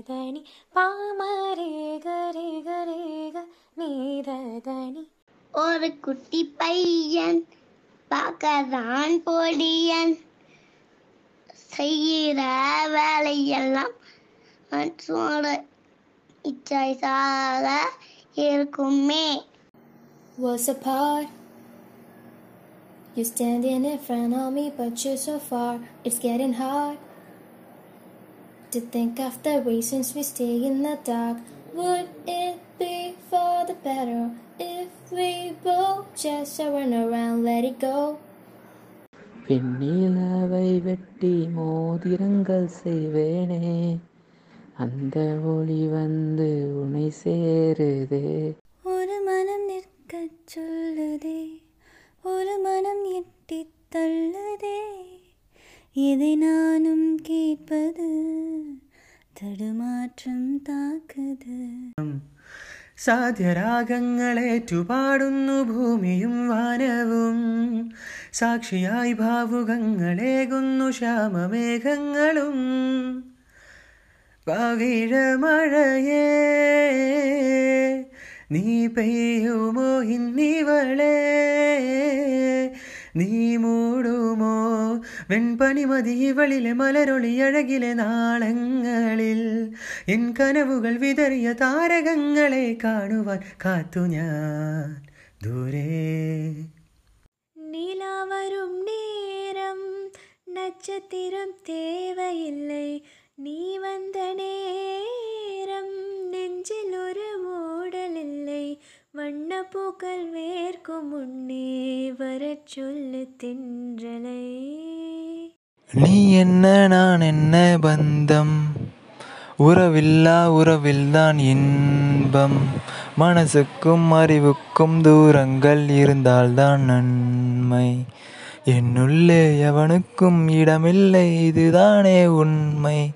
நீதனி பாமரேக ரேக ரேக நீதனி ஒரு குட்டி பையன் பார்க்கதான் பொடியன் செய்கிற வேலையெல்லாம் மற்றோட இச்சை சாக இருக்குமே Was apart. You're standing in front of me, but you're so far. It's getting hard. to think of the reasons we stay in the dark. Would it be for the better if we both just run around, let it go? வெண்ணிலவை வெட்டி மோதிரங்கள் செய்வேனே அந்த ஒளி வந்து உன்னை சேருதே இதை நானும் கேட்பது தடுமாற்றம் താക്കുത് സാധ്യരാഗങ്ങളേറ്റുപാടുന്നു ഭൂമിയും വാനവും സാക്ഷിയായി ഭാവുകങ്ങളേകുന്നു ശ്യാമമേഘങ്ങളും പവിഴമഴയേ നീ പെയ്യുമോ ഇന്നിവളേ നീ മൂടുമോ വെൺപനിമതി ഇവളിലെ മലരൊളി അഴകിലെ നാളങ്ങളിൽ എൻ കനവുകൾ വിതറിയ താരകങ്ങളെ കാണുവാൻ കാത്തു ഞാൻ ദൂരേ நிலா வரும் நேரம் நட்சத்திரம் தேவையில்லை நீ வந்த நேரம் நெஞ்சில் ஒரு மூடல் இல்லை வண்ணப்பூக்கள் வேர்க்கும் முன்னே வரச் சொல்லு தென்றலை நீ என்ன நான் என்ன பந்தம்? உறவில்லா உறவில்தான் இன்பம். மனசுக்கும் அறிவுக்கும் தூரங்கள் இருந்தால்தான் நன்மை. என்னுள்ளே எவனுக்கும் இடமில்லை இதுதானே உண்மை.